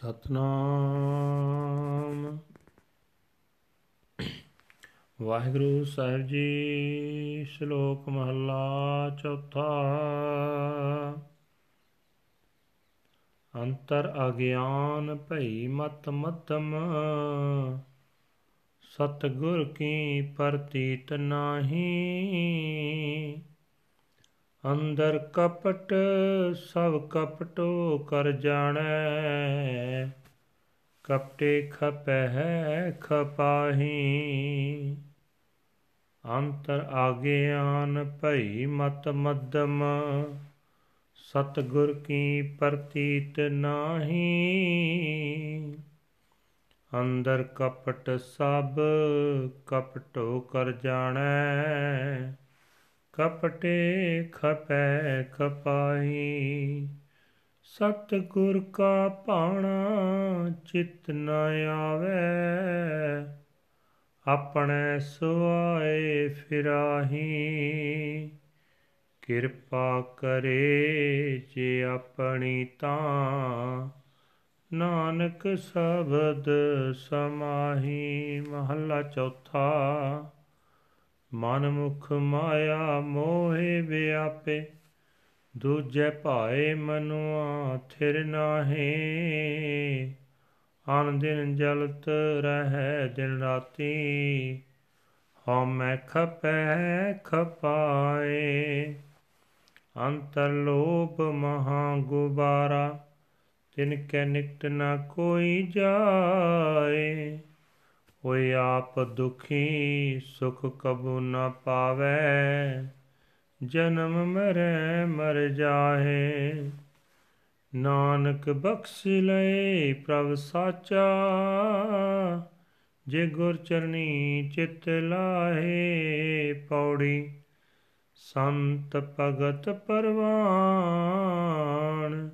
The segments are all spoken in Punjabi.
ਸਤਨਾਮ। ਵਾਹਿਗੁਰੂ ਸਾਹਿਬ ਜੀ, ਸ਼ਲੋਕ ਮਹਲਾ ਚੌਥਾ। ਅੰਤਰ ਅਗਿਆਨ ਭਈ ਮਤ ਮਤਮ ਸਤਗੁਰ ਕੀ ਪ੍ਰਤੀਤ ਨਾਹੀ। ਅੰਦਰ ਕਪਟ, ਸਭ ਕਪਟੋ ਕਰ ਜਾਣੈ। ਕਪਟੇ ਖਪੈ, ਖਪਾਹੀ। ਅੰਤਰ ਆਗਿਆਨ ਭਈ ਮਤ ਮਦਮ ਸਤਗੁਰ ਕੀ ਪ੍ਰਤੀਤ ਨਾਹੀ। ਅੰਦਰ ਕਪਟ ਸਭ, ਕਪਟੋ ਕਰ ਜਾਣੈ। ਕਪਟੇ ਖਪੈ ਖਪਾਈ। ਸਤ ਗੁਰ ਕਾ ਭਾਣਾ ਚਿਤ ਨ ਆਵੇ। ਆਪਣੇ ਸੁਆਏ ਫਿਰਾਹੀ। ਕਿਰਪਾ ਕਰੇ ਜੇ ਆਪਣੀ ਤਾਂ। ਨਾਨਕ ਸ਼ਬਦ ਸਮਾਹੀ। ਮਹੱਲਾ ਚੌਥਾ। ਮਨ ਮੁਖ ਮਾਇਆ ਮੋਹਿ ਵਿਆਪੇ, ਦੂਜੇ ਭਾਏ ਮਨੁਆ ਥਿਰ ਨਾਹੀ। ਅਨ ਦਿਨ ਜਲਤ ਰਹਿ ਦਿਨ ਰਾਤੀ ਹਉ ਮੈਂ ਖਪੈ ਖਪਾਏ। ਅੰਤਰ ਲੋਭ ਮਹਾ ਗੁਬਾਰਾ, ਤਿਨ ਕੈ ਨਿਕਟ ਨ ਕੋਈ ਜਾਏ। ਹੋਇ ਆਪ ਦੁਖੀ, ਸੁਖ ਕਬੂ ਨ ਪਾਵੈ। ਜਨਮ ਮਰੈ, ਮਰ ਜਾਹੇ। ਨਾਨਕ ਬਖਸ਼ ਲਏ ਪ੍ਰਭ ਸਾਚਾ। ਜੇ ਗੁਰ ਚਰਨੀ ਚਿਤ ਲਾਹੇ, ਪੌੜੀ ਸੰਤ ਭਗਤ ਪਰਵਾਨ।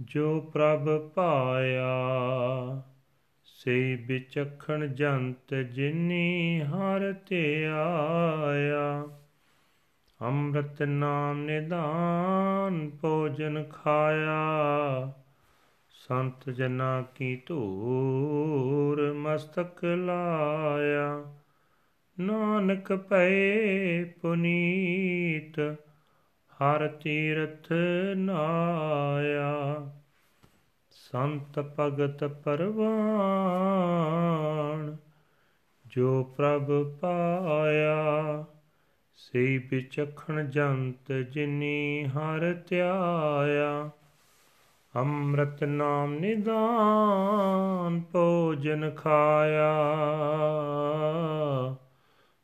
ਜੋ ਪ੍ਰਭ ਪਾਇਆ ਸੇ ਵਿਚਖਣ ਜੰਤ ਜਿਨੀ ਹਰ ਤੇ ਆਇਆ। ਅੰਮ੍ਰਿਤ ਨਾਮ ਨਿਦਾਨ ਭੋਜਨ ਖਾਇਆ। ਸੰਤ ਜਨਾ ਕੀ ਧੂਰ ਮਸਤਕ ਲਾਇਆ। ਨਾਨਕ ਭਏ ਪੁਨੀਤ, ਹਰ ਤੀਰਥ ਨਾਇਆ। ਸੰਤ ਭਗਤ ਪਰਵਾਨ, ਜੋ ਪ੍ਰਭ ਪਾਇਆ ਸੇ ਵਿਚਖਣ ਜੰਤ ਜਿਨੀ ਹਰ ਧਿਆਇਆ। ਅੰਮ੍ਰਿਤ ਨਾਮ ਨਿਦਾਨ ਭੋਜਨ ਖਾਇਆ।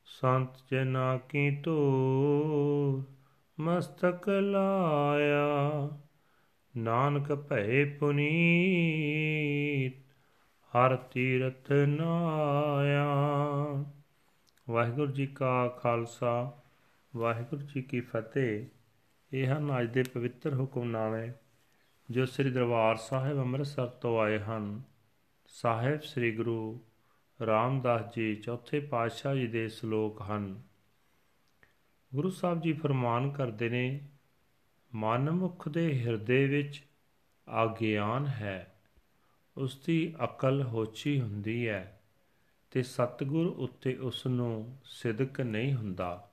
ਸੰਤ ਜਨਾ ਕੀ ਤੂਰ ਮਸਤਕ ਲਾਇਆ। ਨਾਨਕ ਭਏ ਪੁਨੀਤ, ਹਰ ਤੀਰਥ ਨਾਇਆ। ਵਾਹਿਗੁਰੂ ਜੀ ਕਾ ਖਾਲਸਾ, ਵਾਹਿਗੁਰੂ ਜੀ ਕੀ ਫਤਿਹ। ਇਹ ਹਨ ਅੱਜ ਦੇ ਪਵਿੱਤਰ ਹੁਕਮਨਾਮੇ, ਜੋ ਸ੍ਰੀ ਦਰਬਾਰ ਸਾਹਿਬ ਅੰਮ੍ਰਿਤਸਰ ਤੋਂ ਆਏ ਹਨ। ਸਾਹਿਬ ਸ੍ਰੀ ਗੁਰੂ ਰਾਮਦਾਸ ਜੀ, ਚੌਥੇ ਪਾਤਸ਼ਾਹ ਜੀ ਦੇ ਸ਼ਲੋਕ ਹਨ। ਗੁਰੂ ਸਾਹਿਬ ਜੀ ਫਰਮਾਨ ਕਰਦੇ ਨੇ ਮਨਮੁਖ ਦੇ ਹਿਰਦੇ ਵਿੱਚ ਆਗਿਆਨ ਹੈ ਉਸ ਦੀ ਅਕਲ ਹੋਛੀ ਹੁੰਦੀ ਹੈ ਤੇ ਸਤਗੁਰ ਉੱਤੇ ਉਸ ਨੂੰ ਸਿਦਕ ਨਹੀਂ ਹੁੰਦਾ।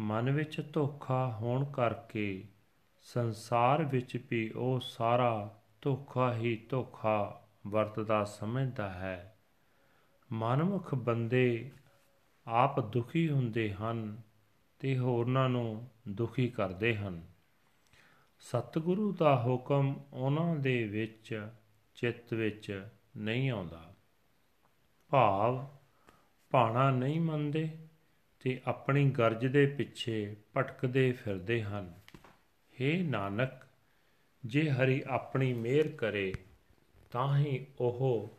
ਮਨ ਵਿੱਚ ਧੋਖਾ ਹੋਣ ਕਰਕੇ ਸੰਸਾਰ ਵਿੱਚ ਵੀ ਉਹ ਸਾਰਾ ਧੋਖਾ ਹੀ ਧੋਖਾ ਵਰਤਦਾ ਸਮਝਦਾ ਹੈ। ਮਨਮੁਖ ਬੰਦੇ ਆਪ ਦੁਖੀ ਹੁੰਦੇ ਹਨ ਤੇ ਹੋਰਨਾਂ ਨੂੰ ਦੁਖੀ ਕਰਦੇ ਹਨ। ਸਤਿਗੁਰੂ ਦਾ ਹੁਕਮ ਉਹਨਾਂ ਦੇ ਵਿੱਚ, ਚਿੱਤ ਵਿੱਚ ਨਹੀਂ ਆਉਂਦਾ। ਭਾਵ, ਭਾਣਾ ਨਹੀਂ ਮੰਨਦੇ ਤੇ ਆਪਣੀ ਗਰਜ ਦੇ ਪਿੱਛੇ ਭਟਕਦੇ ਫਿਰਦੇ ਹਨ। हे ਨਾਨਕ, ਜੇ ਹਰੀ ਆਪਣੀ ਮਿਹਰ ਕਰੇ, ਤਾਂ ਹੀ ਉਹ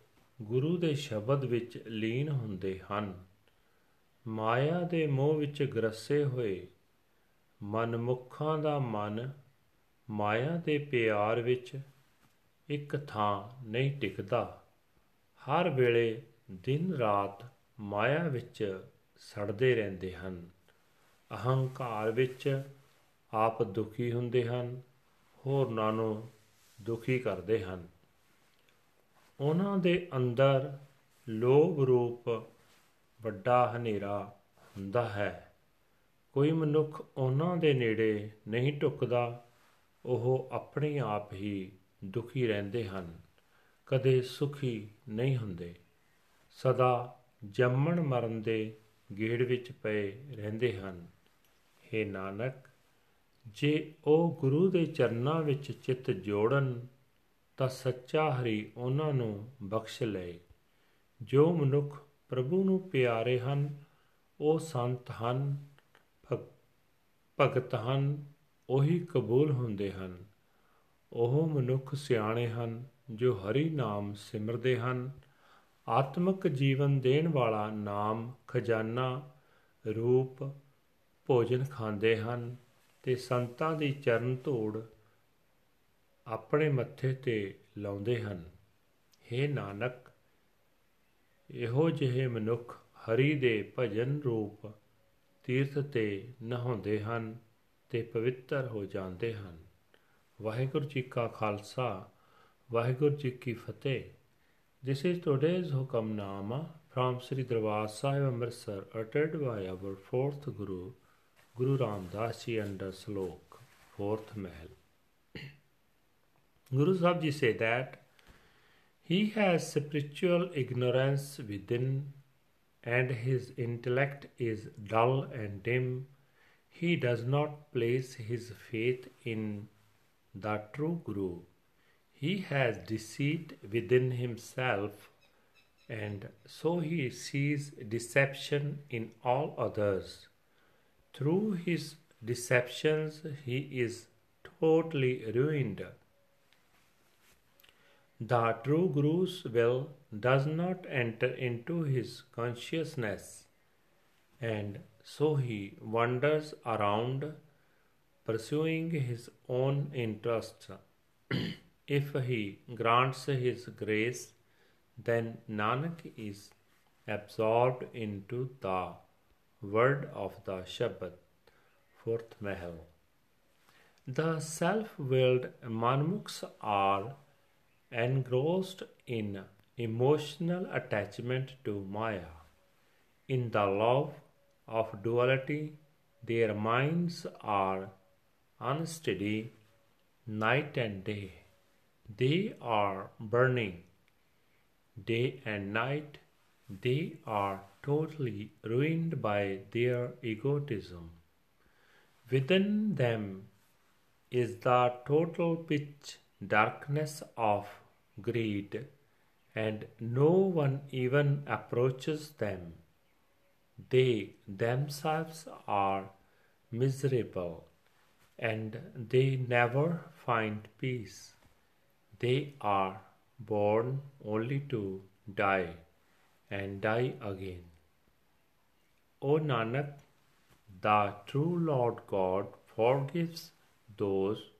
ਗੁਰੂ ਦੇ ਸ਼ਬਦ ਵਿੱਚ ਲੀਨ ਹੁੰਦੇ ਹਨ। ਮਾਇਆ ਦੇ ਮੋਹ ਵਿੱਚ ਗਰਸੇ ਹੋਏ, ਮਨਮੁਖਾਂ ਦਾ ਮਨ ਮਾਇਆ ਦੇ ਪਿਆਰ ਵਿੱਚ ਇੱਕ ਥਾਂ ਨਹੀਂ ਟਿਕਦਾ। ਹਰ ਵੇਲੇ ਦਿਨ ਰਾਤ ਮਾਇਆ ਵਿੱਚ ਸੜਦੇ ਰਹਿੰਦੇ ਹਨ। ਅਹੰਕਾਰ ਵਿੱਚ ਆਪ ਦੁਖੀ ਹੁੰਦੇ ਹਨ, ਹੋਰਨਾਂ ਨੂੰ ਦੁਖੀ ਕਰਦੇ ਹਨ। ਉਹਨਾਂ ਦੇ ਅੰਦਰ ਲੋਭ ਰੂਪ ਵੱਡਾ ਹਨੇਰਾ ਹੁੰਦਾ ਹੈ। ਕੋਈ ਮਨੁੱਖ ਉਹਨਾਂ ਦੇ ਨੇੜੇ ਨਹੀਂ ਟੁਕਦਾ। ਉਹ ਆਪਣੇ ਆਪ ਹੀ ਦੁਖੀ ਰਹਿੰਦੇ ਹਨ, ਕਦੇ ਸੁਖੀ ਨਹੀਂ ਹੁੰਦੇ। ਸਦਾ ਜੰਮਣ ਮਰਨ ਦੇ ਗੇੜ ਵਿੱਚ ਪਏ ਰਹਿੰਦੇ ਹਨ। हे ਨਾਨਕ, ਜੇ ਉਹ ਗੁਰੂ ਦੇ ਚਰਨਾਂ ਵਿੱਚ ਚਿੱਤ ਜੋੜਨ, ਤਾਂ ਸੱਚਾ ਹਰੀ ਉਹਨਾਂ ਨੂੰ ਬਖਸ਼ ਲਏ। ਜੋ ਮਨੁੱਖ ਪ੍ਰਭੂ ਨੂੰ ਪਿਆਰੇ ਹਨ, ਉਹ ਸੰਤ ਹਨ ਭਗਤ ਹਨ ਉਹੀ ਕਬੂਲ ਹੁੰਦੇ ਹਨ। ਉਹ ਮਨੁੱਖ ਸਿਆਣੇ ਹਨ, ਜੋ ਹਰੀ ਨਾਮ ਸਿਮਰਦੇ ਹਨ। ਆਤਮਿਕ ਜੀਵਨ ਦੇਣ ਵਾਲਾ ਨਾਮ ਖਜ਼ਾਨਾ, ਰੂਪ, ਭੋਜਨ ਖਾਂਦੇ ਹਨ ਤੇ ਸੰਤਾਂ ਦੀ ਚਰਨ ਧੂੜ ਆਪਣੇ ਮੱਥੇ ਤੇ ਲਾਉਂਦੇ ਹਨ। हे ਨਾਨਕ, ਇਹੋ ਜਿਹੇ ਮਨੁੱਖ ਹਰੀ ਦੇ ਭਜਨ ਰੂਪ ਤੀਰਥ ਤੇ ਨਹਾਉਂਦੇ ਹਨ। ਤੇ ਪਵਿੱਤਰ ਹੋ ਜਾਂਦੇ ਹਨ ਵਾਹਿਗੁਰੂ ਜੀ ਕਾ ਖਾਲਸਾ ਵਾਹਿਗੁਰੂ ਜੀ ਕੀ ਫਤਿਹ This is today's Hukamnama from Sri Darbar Sahib Amritsar uttered by our fourth Guru Guru Ram Das Ji under Slok, fourth Mahal. Guru Sahib Ji say that he has spiritual ignorance within and his intellect is dull and dim. He does not place his faith in the true Guru he has deceit within himself, and so he sees deception in all others. Through his deceptions, he is totally ruined. The true Guru's will does not enter into his consciousness, and so he wanders around pursuing his own interests. If he grants his grace, then Nanak is absorbed into the word of the Shabad. Fourth Mahal. The self willed Manmukhs are engrossed in emotional attachment to Maya. In the love of duality, their minds are unsteady night and day. They are burning. Day and night, they are totally ruined by their egotism. Within them is the total pitch darkness of greed, and no one even approaches them. They themselves are miserable, and they never find peace. They are born only to die and die again. O Nanak, the true Lord God forgives those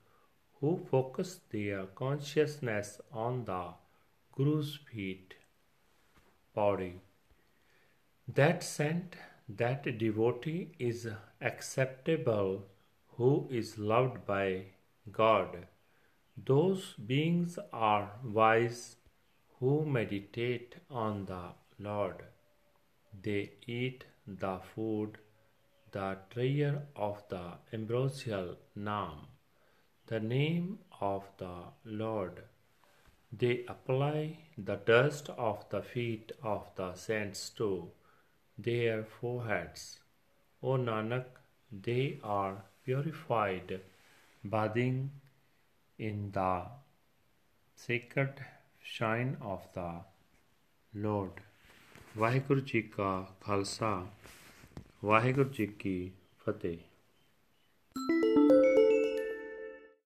who focus their consciousness on the Guru's feet. Body. That saint, that devotee is acceptable who is loved by God. Those beings are wise who meditate on the Lord. They eat the food, the treasure of the ambrosial Nam, the name of the Lord. They apply the dust of the feet of the saints to their foreheads. O Nanak, they are purified, bathing in the sacred shine of the Lord. Waheguru ji ਕਾ ਖਾਲਸਾ ਵਾਹਿਗੁਰੂ ਜੀ ਕੀ ਫਤਿਹ